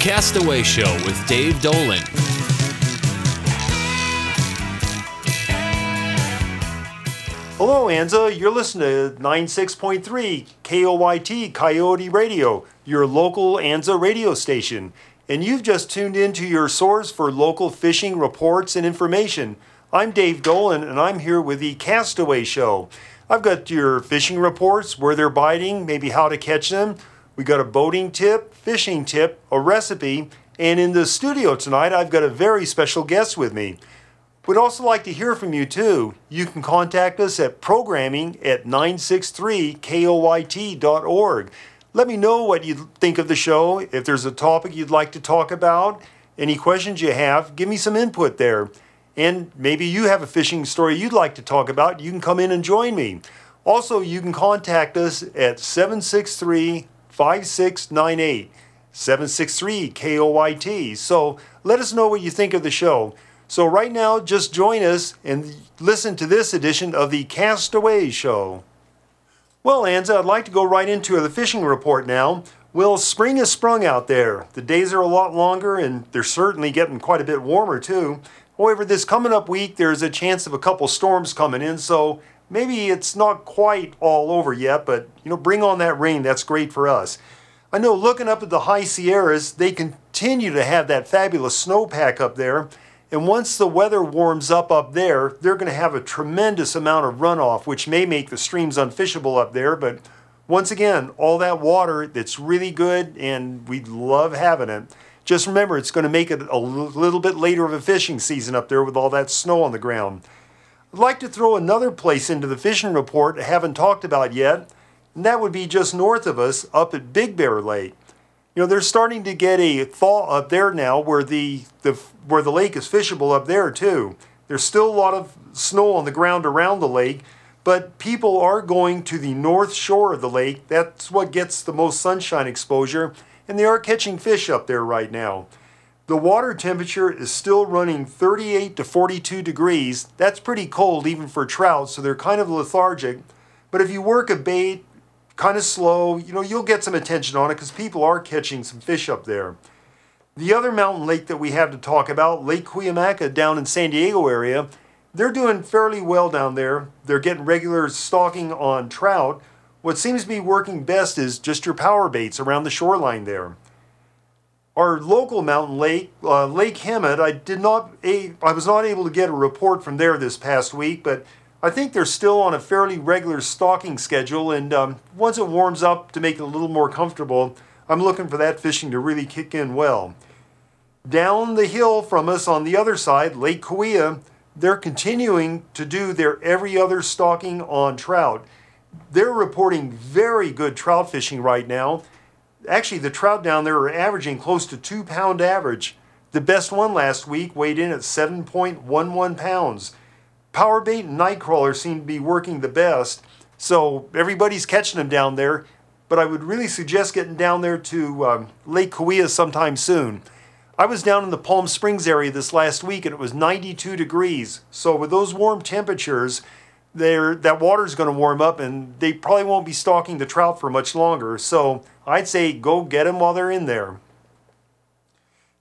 Castaway Show with Dave Dolan. Hello, Anza. You're listening to 96.3 KOYT Coyote Radio, your local Anza radio station. And you've just tuned in to your source for local fishing reports and information. I'm Dave Dolan, and I'm here with the Castaway Show. I've got your fishing reports, where they're biting, maybe how to catch them. We got a boating tip, fishing tip, a recipe, and in the studio tonight, I've got a very special guest with me. We'd also like to hear from you too. You can contact us at programming at 963koyt.org. Let me know what you think of the show. If there's a topic you'd like to talk about, any questions you have, give me some input there. And maybe you have a fishing story you'd like to talk about, you can come in and join me. Also, you can contact us at 763 5698. 763 KOYT. So let us know what you think of the show. So, right now, just join us and listen to this edition of the Castaway Show. Well, Anza, I'd like to go right into the fishing report now. Well, spring has sprung out there. The days are a lot longer and they're certainly getting quite a bit warmer too. However, this coming up week, there's a chance of a couple storms coming in, so maybe it's not quite all over yet, but you know, bring on that rain. That's great for us. I know looking up at the high Sierras, they continue to have that fabulous snowpack up there. And once the weather warms up up there, they're going to have a tremendous amount of runoff, which may make the streams unfishable up there. But once again, all that water that's really good and we love having it. Just remember, it's going to make it a little bit later of a fishing season up there with all that snow on the ground. I'd like to throw another place into the fishing report I haven't talked about yet, and that would be just north of us up at Big Bear Lake. You know they're starting to get a thaw up there now where the, the where the lake is fishable up there too. There's still a lot of snow on the ground around the lake but people are going to the north shore of the lake. That's what gets the most sunshine exposure and they are catching fish up there right now the water temperature is still running 38 to 42 degrees that's pretty cold even for trout so they're kind of lethargic but if you work a bait kind of slow. You know, you'll get some attention on it because people are catching some fish up there. The other mountain lake that we have to talk about, Lake Cuyamaca down in San Diego area, they're doing fairly well down there. They're getting regular stocking on trout. What seems to be working best is just your power baits around the shoreline there. Our local mountain lake, uh, Lake Hemet, I did not, a, I was not able to get a report from there this past week, but I think they're still on a fairly regular stocking schedule, and um, once it warms up to make it a little more comfortable, I'm looking for that fishing to really kick in well. Down the hill from us on the other side, Lake Cahuilla, they're continuing to do their every other stocking on trout. They're reporting very good trout fishing right now. Actually, the trout down there are averaging close to two pound average. The best one last week weighed in at 7.11 pounds. Power bait and Nightcrawler seem to be working the best, so everybody's catching them down there. But I would really suggest getting down there to um, Lake Cahuilla sometime soon. I was down in the Palm Springs area this last week and it was 92 degrees. So with those warm temperatures, there that water is going to warm up and they probably won't be stocking the trout for much longer. So I'd say go get them while they're in there.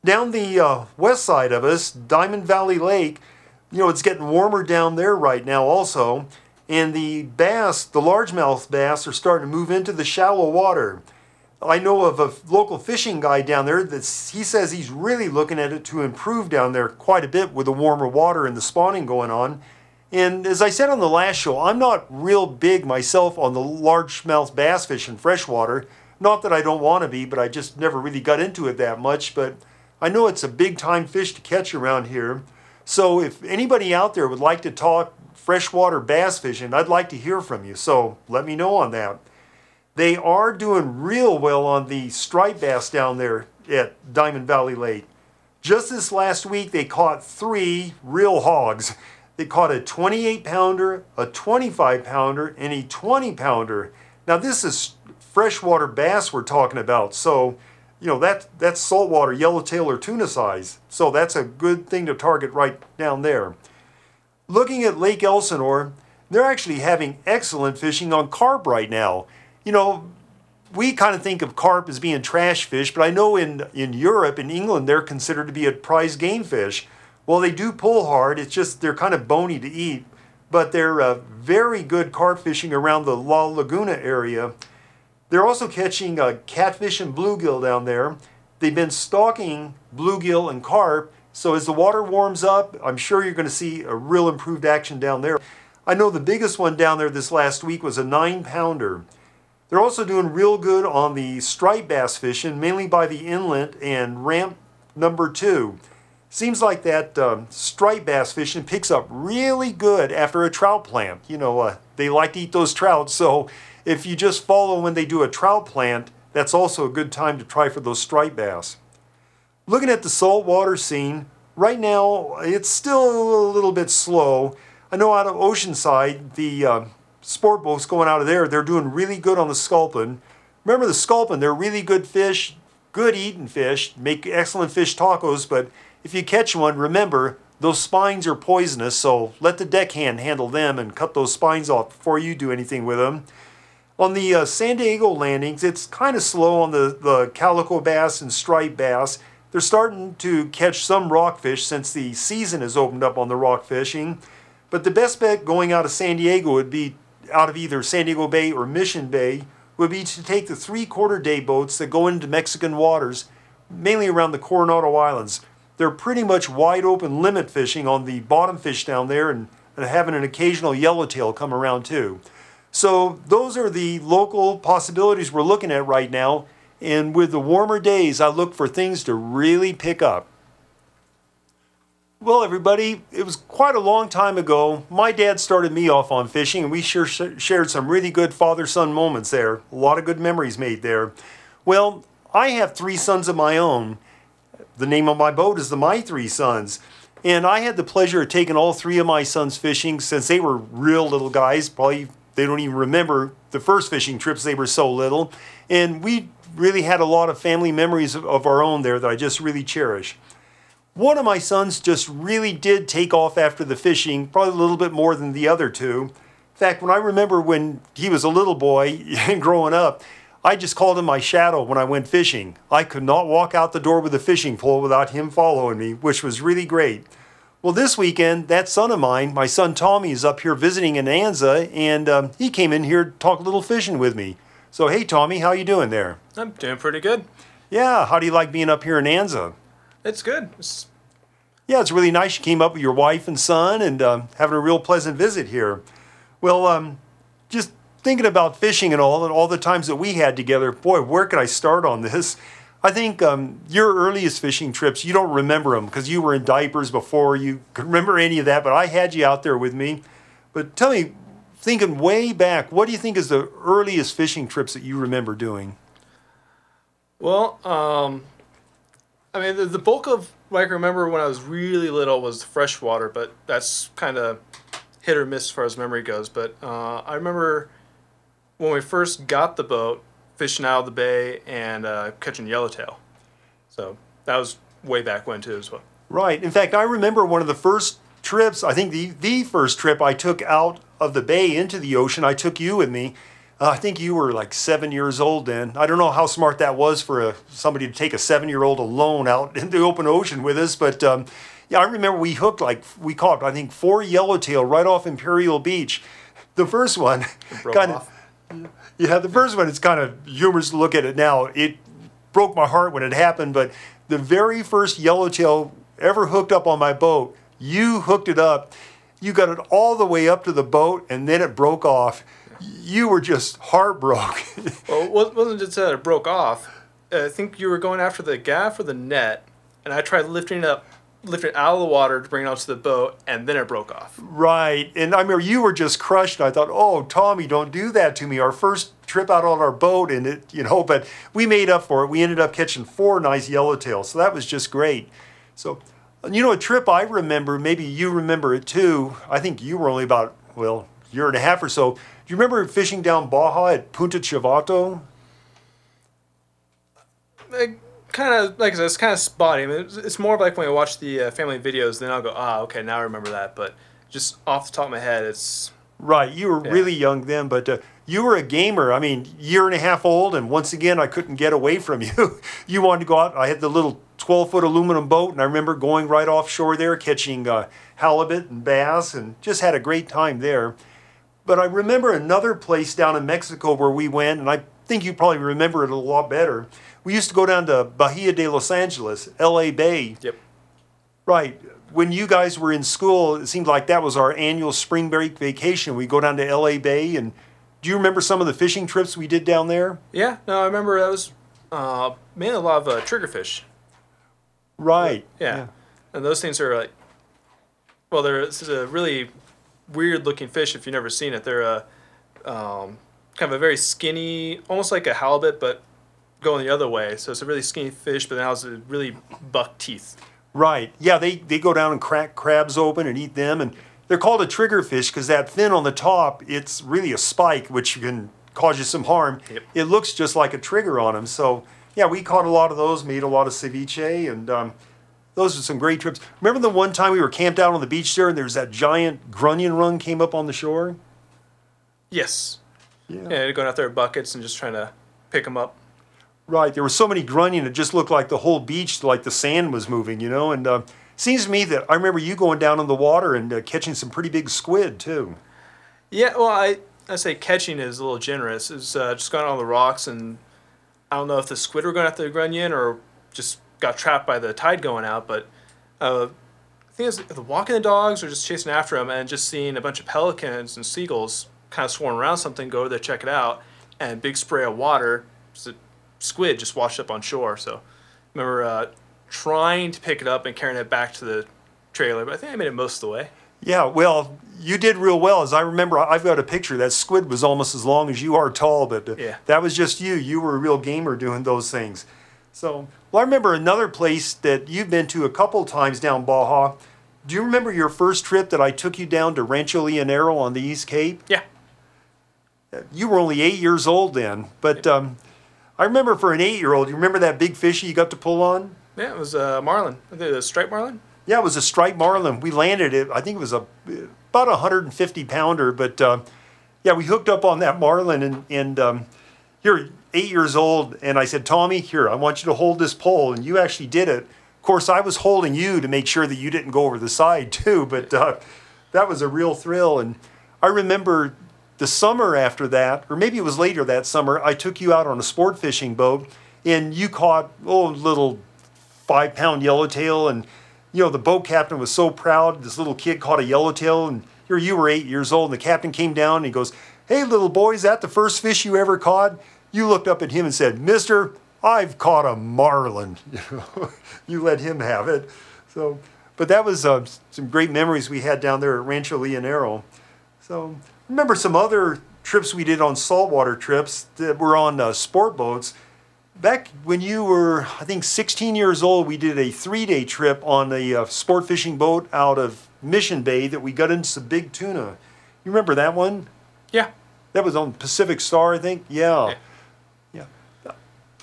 Down the uh, west side of us, Diamond Valley Lake, you know, it's getting warmer down there right now also. And the bass, the largemouth bass, are starting to move into the shallow water. I know of a local fishing guy down there that he says he's really looking at it to improve down there quite a bit with the warmer water and the spawning going on. And as I said on the last show, I'm not real big myself on the largemouth bass fish in freshwater. Not that I don't want to be, but I just never really got into it that much. But I know it's a big time fish to catch around here. So if anybody out there would like to talk freshwater bass fishing, I'd like to hear from you. So let me know on that. They are doing real well on the striped bass down there at Diamond Valley Lake. Just this last week, they caught three real hogs. They caught a 28 pounder, a 25 pounder, and a 20 pounder. Now, this is freshwater bass we're talking about. So you know that that's saltwater yellowtail or tuna size. So that's a good thing to target right down there. Looking at Lake Elsinore, they're actually having excellent fishing on carp right now. You know, we kind of think of carp as being trash fish, but I know in, in Europe, in England, they're considered to be a prize game fish. Well, they do pull hard. It's just they're kind of bony to eat, but they're uh, very good carp fishing around the La Laguna area. They're also catching uh, catfish and bluegill down there. They've been stalking bluegill and carp, so as the water warms up, I'm sure you're going to see a real improved action down there. I know the biggest one down there this last week was a nine pounder. They're also doing real good on the striped bass fishing, mainly by the inlet and ramp number two. Seems like that um, striped bass fishing picks up really good after a trout plant. You know, uh, they like to eat those trout, so if you just follow when they do a trout plant, that's also a good time to try for those striped bass. Looking at the saltwater scene, right now it's still a little bit slow. I know out of Oceanside, the uh, sport boats going out of there, they're doing really good on the sculpin. Remember the sculpin, they're really good fish, good eating fish, make excellent fish tacos, but if you catch one, remember those spines are poisonous, so let the deckhand handle them and cut those spines off before you do anything with them. On the uh, San Diego landings, it's kind of slow on the, the calico bass and striped bass. They're starting to catch some rockfish since the season has opened up on the rock fishing. But the best bet going out of San Diego would be out of either San Diego Bay or Mission Bay would be to take the three quarter day boats that go into Mexican waters, mainly around the Coronado Islands. They're pretty much wide open limit fishing on the bottom fish down there and, and having an occasional yellowtail come around too. So those are the local possibilities we're looking at right now. And with the warmer days, I look for things to really pick up. Well, everybody, it was quite a long time ago. My dad started me off on fishing, and we sure shared some really good father son moments there. A lot of good memories made there. Well, I have three sons of my own. The name of my boat is the My Three Sons. And I had the pleasure of taking all three of my sons fishing since they were real little guys. Probably they don't even remember the first fishing trips, they were so little. And we really had a lot of family memories of, of our own there that I just really cherish. One of my sons just really did take off after the fishing, probably a little bit more than the other two. In fact, when I remember when he was a little boy and growing up, I just called him my shadow when I went fishing. I could not walk out the door with a fishing pole without him following me, which was really great. Well, this weekend, that son of mine, my son Tommy, is up here visiting in Anza, and um, he came in here to talk a little fishing with me. So, hey, Tommy, how you doing there? I'm doing pretty good. Yeah, how do you like being up here in Anza? It's good. It's... Yeah, it's really nice. You came up with your wife and son and um, having a real pleasant visit here. Well, um, just thinking about fishing and all, and all the times that we had together, boy, where could I start on this? I think um, your earliest fishing trips, you don't remember them because you were in diapers before you could remember any of that, but I had you out there with me. But tell me, thinking way back, what do you think is the earliest fishing trips that you remember doing? Well, um, I mean, the, the bulk of what I remember when I was really little was freshwater, but that's kind of hit or miss as far as memory goes. But uh, I remember when we first got the boat, fishing out of the bay and uh, catching yellowtail. So that was way back when too as well. Right. In fact, I remember one of the first trips. I think the the first trip I took out of the bay into the ocean. I took you with me uh, I think you were like seven years old then. I don't know how smart that was for a, somebody to take a seven year old alone out in the open ocean with us, but um, yeah, I remember we hooked like we caught I think four yellowtail right off Imperial Beach. The first one kind of yeah, the first one it's kind of humorous to look at it now. It broke my heart when it happened, but the very first yellowtail ever hooked up on my boat, you hooked it up. You got it all the way up to the boat, and then it broke off you were just heartbroken. well, it wasn't just that it broke off. I think you were going after the gaff or the net, and I tried lifting it up, it out of the water to bring it onto the boat, and then it broke off. Right, and I mean, you were just crushed. I thought, oh, Tommy, don't do that to me. Our first trip out on our boat, and it, you know, but we made up for it. We ended up catching four nice yellowtails, so that was just great. So, you know, a trip I remember, maybe you remember it too. I think you were only about well, year and a half or so do you remember fishing down Baja at Punta Chivato? Kind of like I said, it's kind of spotty. I mean, it's, it's more like when I watch the uh, family videos, then I'll go, ah, okay, now I remember that. But just off the top of my head, it's Right, you were Yeah. really young then, but uh, you were a gamer. I mean, year and a half old, and once again, I couldn't get away from you. you wanted to go out. I had the little 12 foot aluminum boat, and I remember going right offshore there, catching uh, halibut and bass, and just had a great time there. But I remember another place down in Mexico where we went, and I think you probably remember it a lot better. We used to go down to Bahia de Los Angeles, LA Bay, Yep. Right. When you guys were in school, it seemed like that was our annual spring break vacation. We'd go down to LA Bay, and do you remember some of the fishing trips we did down there? Yeah. No, I remember that was uh, mainly a lot of uh, triggerfish. Right. Yeah. And those things are like, well, they're this is a really weird looking fish if you've never seen it. They're a um, kind of a very skinny, almost like a halibut, but going the other way. So it's a really skinny fish, but it has a really buck teeth. Right. Yeah, they, they go down and crack crabs open and eat them, and they're called a triggerfish because that fin on the top, it's really a spike, which can cause you some harm. Yep. It looks just like a trigger on them. So, yeah, we caught a lot of those, made a lot of ceviche, and um, those are some great trips. Remember the one time we were camped out on the beach there, and there was that giant grunion run came up on the shore? Yes. Yeah. Yeah, going out there with buckets and just trying to pick them up. Right. There were so many grunion, it just looked like the whole beach, like the sand was moving, you know. And uh, seems to me that I remember you going down in the water and uh, catching some pretty big squid too. Yeah, well, I I say catching is a little generous. It's uh, just going on the rocks, and I don't know if the squid were going after the grunion or just got trapped by the tide going out. But uh, I think it's the walking the dogs or just chasing after them, and just seeing a bunch of pelicans and seagulls kind of swarming around something. Go over there, check it out, and big spray of water. Just a squid just washed up on shore. So I remember uh, trying to pick it up and carrying it back to the trailer, but I think I made it most of the way. Yeah, well, you did real well. As I remember, I've got a picture. That squid was almost as long as you are tall, but uh, Yeah. that was just you. You were a real gamer doing those things. So, well, I remember another place that you've been to a couple times down Baja. Do you remember your first trip that I took you down to Rancho Leonero on the East Cape? Yeah. You were only eight years old then, but um, I remember for an eight-year-old, you remember that big fish you got to pull on? Yeah, it was uh, marlin. Think striped marlin. Yeah, it was a striped marlin. We landed it. I think it was a about a 150 pounder, but uh, yeah, we hooked up on that marlin and and um, you're eight years old, and I said, Tommy, here, I want you to hold this pole, and you actually did it. Of course, I was holding you to make sure that you didn't go over the side too, but uh, that was a real thrill. And I remember the summer after that, or maybe it was later that summer, I took you out on a sport fishing boat, and you caught oh little five pound yellowtail and you know the boat captain was so proud this little kid caught a yellowtail and you were eight years old and the captain came down and he goes hey little boy is that the first fish you ever caught? You looked up at him and said mister i've caught a marlin. You let him have it. So but that was uh, some great memories we had down there at rancho leonero so remember some other trips we did on saltwater trips that were on uh, sport boats Back when you were, I think, 16 years old, we did a three day trip on a uh, sport fishing boat out of Mission Bay that we got into some big tuna. You remember that one? Yeah. That was on Pacific Star, I think. Yeah. Yeah.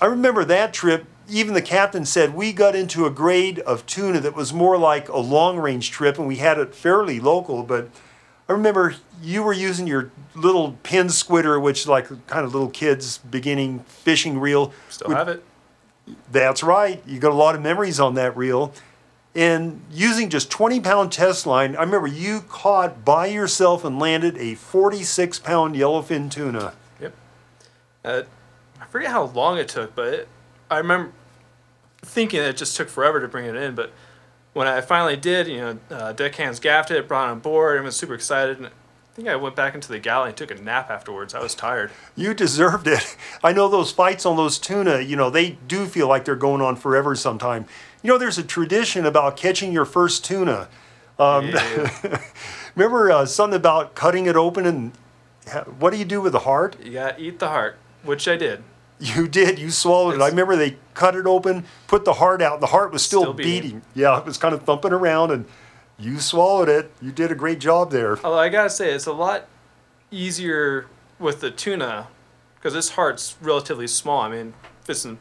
I remember that trip. Even the captain said we got into a grade of tuna that was more like a long range trip, and we had it fairly local. But I remember you were using your little Penn Squidder, which like kind of little kids beginning fishing reel. Still have it. that's right. You got a lot of memories on that reel. And using just 20 pound test line, I remember you caught by yourself and landed a 46 pound yellowfin tuna. Yep. Uh, I forget how long it took, but it, I remember thinking it just took forever to bring it in. But when I finally did, you know, uh, deckhands gaffed it, brought it on board, and was super excited. And I think I went back into the galley and took a nap afterwards. I was tired. You deserved it. I know those fights on those tuna, you know, they do feel like they're going on forever sometime. You know, there's a tradition about catching your first tuna. Um, Yeah. Remember uh, something about cutting it open and ha- what do you do with the heart? you gotta eat the heart, which I did. You did. You swallowed it. I remember they cut it open, put the heart out. The heart was still, Still beating. beating. Yeah, it was kind of thumping around, and you swallowed it. You did a great job there. Although I gotta say, it's a lot easier with the tuna because this heart's relatively small. I mean, fits in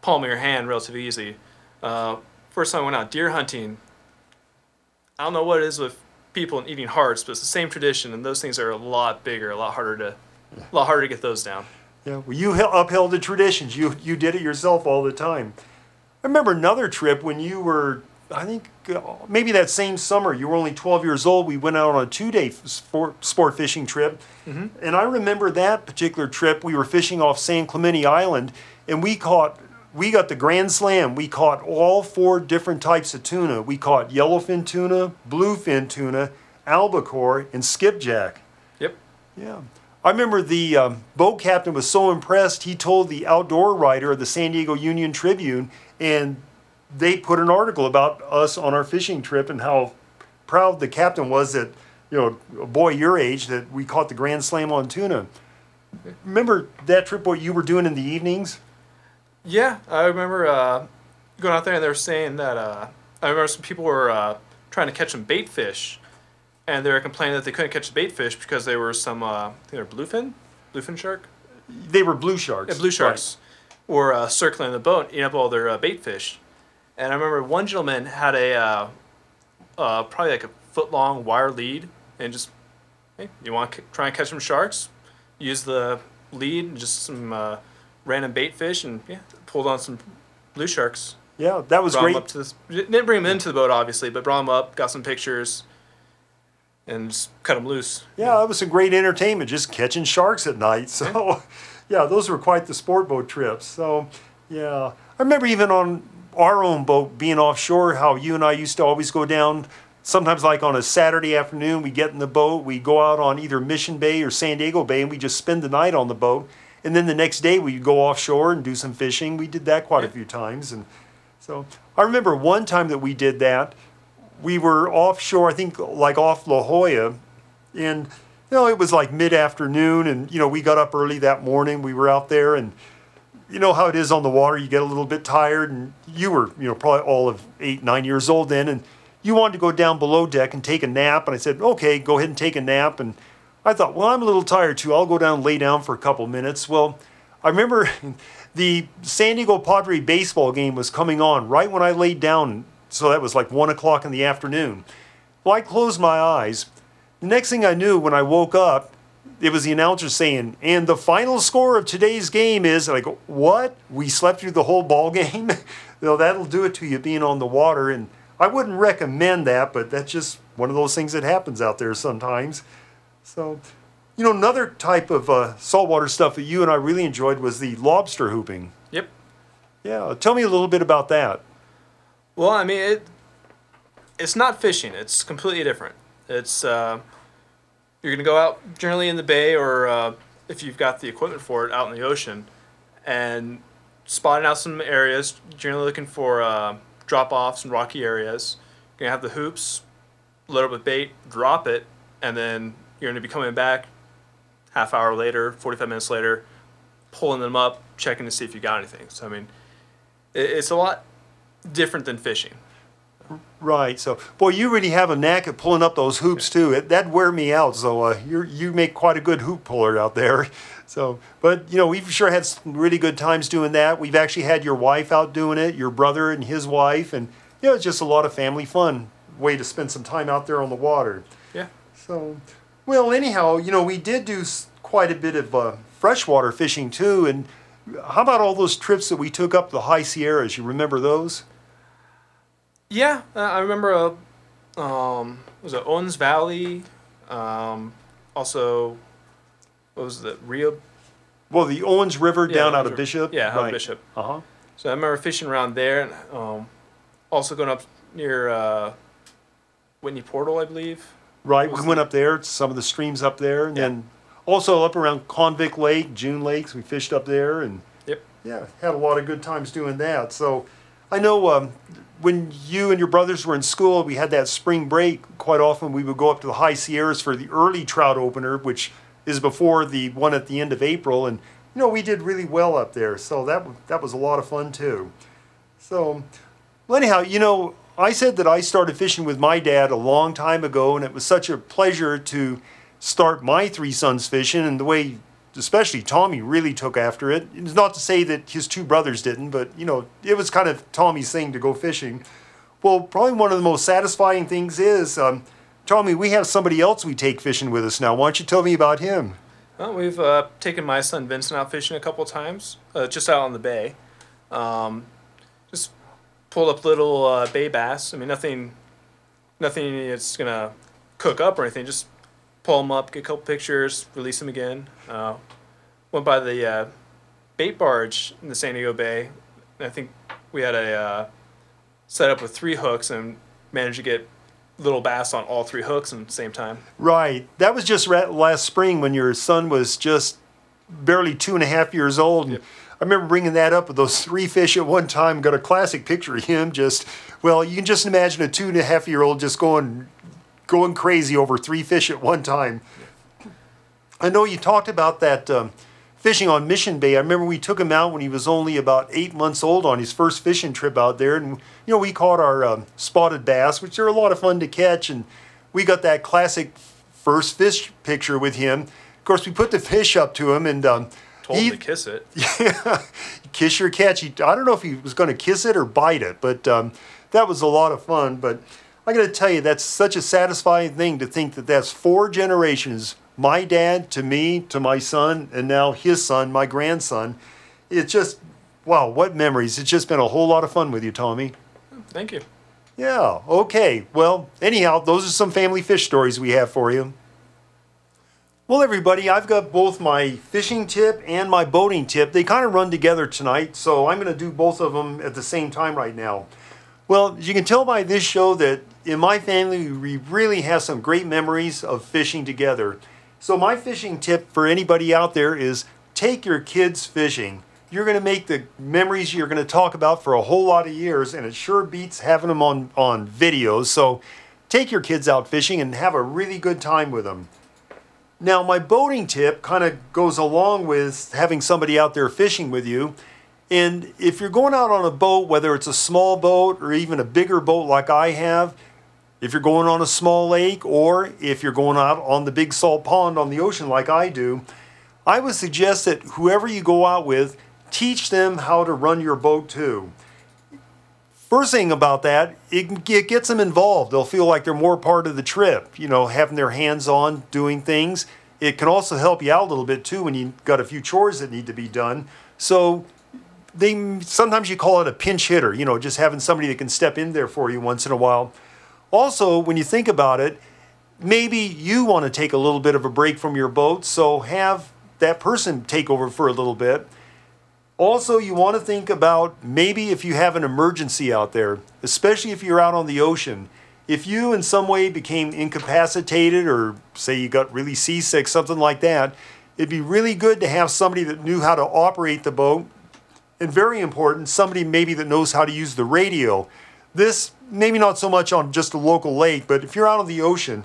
palm of your hand relatively easy. Uh, first time I went out deer hunting, I don't know what it is with people and eating hearts, but it's the same tradition, and those things are a lot bigger, a lot harder to, a lot harder to get those down. Yeah, well, you upheld the traditions. You you did it yourself all the time. I remember another trip when you were, I think uh, maybe that same summer. You were only 12 years old. We went out on a two-day sport, sport fishing trip, and I remember that particular trip. We were fishing off San Clemente Island, and we caught. We got the Grand Slam. We caught all four different types of tuna. We caught yellowfin tuna, bluefin tuna, albacore, and skipjack. Yep. Yeah. I remember the um, boat captain was so impressed, he told the outdoor writer of the San Diego Union Tribune, and they put an article about us on our fishing trip and how proud the captain was that, you know, a boy your age, that we caught the Grand Slam on tuna. Remember that trip, what you were doing in the evenings? Yeah, I remember uh, going out there and they were saying that uh, I remember some people were uh, trying to catch some bait fish, and they were complaining that they couldn't catch the bait fish because they were some uh, I think they were bluefin, bluefin shark, They were blue sharks. yeah, blue sharks, were uh, circling the boat, eating up all their uh, bait fish, and I remember one gentleman had a uh, uh, probably like a foot long wire lead, and just hey, you want to try and catch some sharks, use the lead and just some uh, random bait fish, and yeah, pulled on some blue sharks. Yeah, that was brought great. him up to this. Didn't bring him into the boat, obviously, but brought him up, got some pictures, and just cut them loose. Yeah, that was some great entertainment, just catching sharks at night. So, yeah, those were quite the sport boat trips. So, yeah, I remember even on our own boat being offshore, how you and I used to always go down. Sometimes, like on a Saturday afternoon, we get in the boat, we go out on either Mission Bay or San Diego Bay, and we just spend the night on the boat. And then the next day, we'd go offshore and do some fishing. We did that quite a few times, and so I remember one time that we did that. We were offshore, I think, like off La Jolla, and you know it was like mid afternoon, and you know we got up early that morning. We were out there, and you know how it is on the water. You get a little bit tired, and you were you know probably all of eight nine years old then, and you wanted to go down below deck and take a nap. And I said, okay, go ahead and take a nap. And I thought, well, I'm a little tired too. I'll go down and lay down for a couple minutes. Well, I remember the San Diego Padre baseball game was coming on right when I laid down. So that was like one o'clock in the afternoon. Well, I closed my eyes. The next thing I knew, when I woke up, it was the announcer saying, "And the final score of today's game is." And I go, "What? We slept through the whole ball game?" know, that'll do it to you being on the water. And I wouldn't recommend that, but that's just one of those things that happens out there sometimes. So, you know, another type of uh, saltwater stuff that you and I really enjoyed was the lobster hooping. Yep. Yeah, tell me a little bit about that. Well, I mean, it, it's not fishing. It's completely different. It's uh, you're gonna go out generally in the bay, or uh, if you've got the equipment for it, out in the ocean, and spotting out some areas. Generally looking for uh, drop offs and rocky areas. You're gonna have the hoops, load up with bait, drop it, and then you're gonna be coming back half hour later, 45 minutes later, pulling them up, checking to see if you got anything. So I mean, it, it's a lot different than fishing. Right. So, boy, you really have a knack at pulling up those hoops too. It, that'd wear me out. So, uh, you you make quite a good hoop puller out there. So, but you know, we've sure had some really good times doing that. We've actually had your wife out doing it, your brother and his wife, and you know, it's just a lot of family fun way to spend some time out there on the water. Yeah. So, well, anyhow, you know, we did do quite a bit of uh, freshwater fishing too. And how about all those trips that we took up the high Sierras? You remember those? Yeah, uh, I remember. Uh, um, was it Owens Valley? Um, also, what was the Rio. Well, the Owens River down Yeah, out of Bishop. Yeah, out of Bishop. Uh huh. So I remember fishing around there, and um, also going up near uh, Whitney Portal, I believe. Right, we went up there, some of the streams up there, and Yeah. then also up around Convict Lake, June Lakes. We fished up there, and Yep. yeah, had a lot of good times doing that. So I know um, when you and your brothers were in school, we had that spring break. Quite often, we would go up to the High Sierras for the early trout opener, which is before the one at the end of April, and you know we did really well up there. So that that was a lot of fun too. So, well, anyhow, you know, I said that I started fishing with my dad a long time ago, and it was such a pleasure to start my three sons fishing, and the way, especially Tommy, really took after it. It's not to say that his two brothers didn't, but you know, it was kind of Tommy's thing to go fishing. Well, probably one of the most satisfying things is um, Tommy, we have somebody else we take fishing with us now. Why don't you tell me about him? Well, we've uh, taken my son Vincent out fishing a couple times, uh, just out on the bay. Um, just pulled up little uh, bay bass. I mean, nothing, nothing it's gonna cook up or anything. Just pull them up, get a couple pictures, release them again. Uh, went by the uh, bait barge in the San Diego Bay. I think we had a uh, setup with three hooks and managed to get little bass on all three hooks at the same time. Right. That was just last spring when your son was just barely two and a half years old. And Yep. I remember bringing that up with those three fish at one time. Got a classic picture of him just, well, you can just imagine a two and a half year old just going, going crazy over three fish at one time. I know you talked about that um, fishing on Mission Bay. I remember we took him out when he was only about eight months old on his first fishing trip out there, and you know we caught our um, spotted bass, which are a lot of fun to catch, and we got that classic first fish picture with him. Of course, we put the fish up to him, and um, Told he- him to kiss it. Yeah, kiss your catch. He, I don't know if he was going to kiss it or bite it, but um, that was a lot of fun. But I got to tell you, that's such a satisfying thing to think that that's four generations my dad to me to my son, and now his son, my grandson. It's just, wow, what memories. It's just been a whole lot of fun with you, Tommy. Thank you. Yeah, okay. Well, anyhow, those are some family fish stories we have for you. Well, everybody, I've got both my fishing tip and my boating tip. They kind of run together tonight, so I'm going to do both of them at the same time right now. Well, you can tell by this show that in my family, we really have some great memories of fishing together. So, my fishing tip for anybody out there is take your kids fishing. You're going to make the memories you're going to talk about for a whole lot of years, and it sure beats having them on, on videos. So, take your kids out fishing and have a really good time with them. Now, my boating tip kind of goes along with having somebody out there fishing with you. And if you're going out on a boat, whether it's a small boat or even a bigger boat like I have, if you're going on a small lake or if you're going out on the big salt pond on the ocean like I do, I would suggest that whoever you go out with, teach them how to run your boat too. First thing about that, it, it gets them involved. They'll feel like they're more part of the trip, you know, having their hands on doing things. It can also help you out a little bit too when you've got a few chores that need to be done. So they sometimes you call it a pinch hitter, you know, just having somebody that can step in there for you once in a while. Also, when you think about it, maybe you want to take a little bit of a break from your boat, so have that person take over for a little bit. Also, you want to think about maybe if you have an emergency out there, especially if you're out on the ocean. If you in some way became incapacitated or say you got really seasick, something like that, it'd be really good to have somebody that knew how to operate the boat. And very important, somebody maybe that knows how to use the radio. This, maybe not so much on just a local lake, but if you're out on the ocean,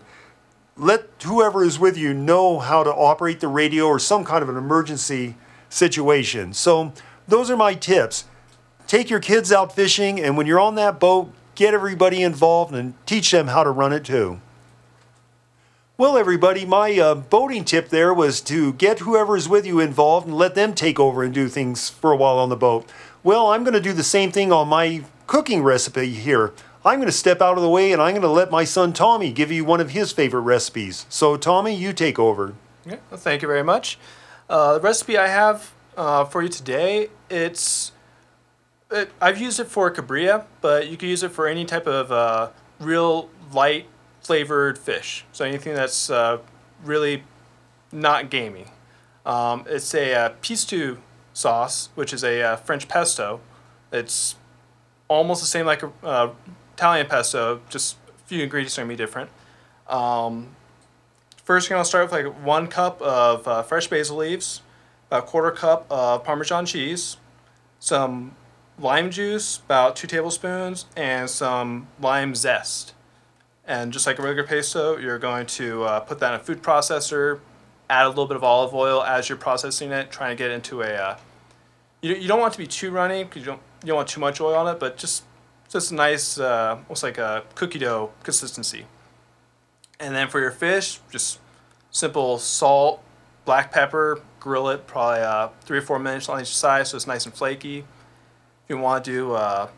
let whoever is with you know how to operate the radio or some kind of an emergency situation. So, those are my tips. Take your kids out fishing, and when you're on that boat, get everybody involved and teach them how to run it too. Well, everybody, my uh, boating tip there was to get whoever's with you involved and let them take over and do things for a while on the boat. Well, I'm going to do the same thing on my cooking recipe here. I'm going to step out of the way and I'm going to let my son Tommy give you one of his favorite recipes. So, Tommy, you take over. Yeah, well, thank you very much. Uh, the recipe I have uh, for you today, it's it, I've used it for cabrilla, but you can use it for any type of uh, real light flavored fish. So anything that's uh, really not gamey. Um, it's a uh, pistou sauce, which is a uh, French pesto. It's almost the same like a uh, Italian pesto, just a few ingredients are gonna be different. Um, First, you're gonna start with like one cup of uh, fresh basil leaves, about a quarter cup of Parmesan cheese, some lime juice, about two tablespoons, and some lime zest. And just like a regular pesto, you're going to uh, put that in a food processor, add a little bit of olive oil as you're processing it, trying to get into a. Uh, you, you don't want it to be too runny because you don't you don't want too much oil on it, but just just a nice, uh, almost like a cookie dough consistency. And then for your fish, just simple salt, black pepper, grill it probably uh, three or four minutes on each side so it's nice and flaky. If you want to do uh,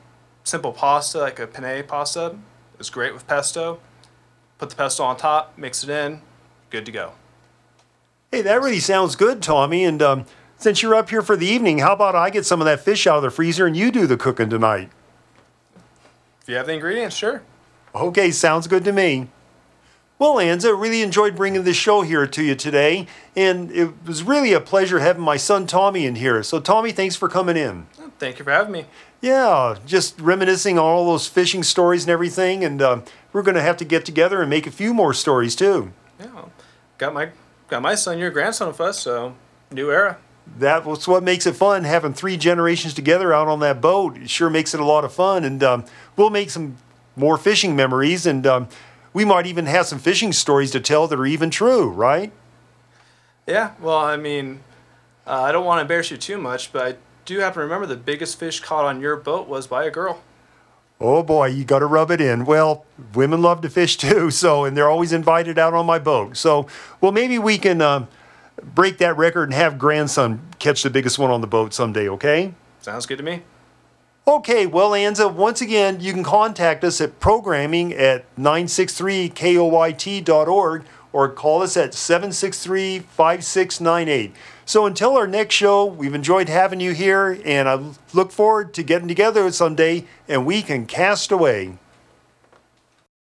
simple pasta, like a penne pasta, it's great with pesto. put the pesto on top, mix it in, good to go. Hey, that really sounds good, Tommy. And um, since you're up here for the evening, how about I get some of that fish out of the freezer and you do the cooking tonight? If you have the ingredients, sure. Okay, sounds good to me. Well, Anza, really enjoyed bringing this show here to you today, and it was really a pleasure having my son Tommy in here. So, Tommy, thanks for coming in. Thank you for having me. Yeah, just reminiscing on all those fishing stories and everything, and uh, we're going to have to get together and make a few more stories too. Yeah, got my got my son, your grandson with us, so new era. That was what makes it fun having three generations together out on that boat. It sure makes it a lot of fun, and um, we'll make some more fishing memories, and um, we might even have some fishing stories to tell that are even true, right? Yeah, well, I mean, uh, I don't want to embarrass you too much, but I do you happen to remember the biggest fish caught on your boat was by a girl. Oh boy, you got to rub it in. Well, women love to fish too, so and they're always invited out on my boat. So, well, maybe we can uh, break that record and have grandson catch the biggest one on the boat someday. Okay? Sounds good to me. Okay, well, Anza, once again, you can contact us at programming at 963koyt.org or call us at 763 5698. So until our next show, we've enjoyed having you here, and I look forward to getting together someday and we can cast away.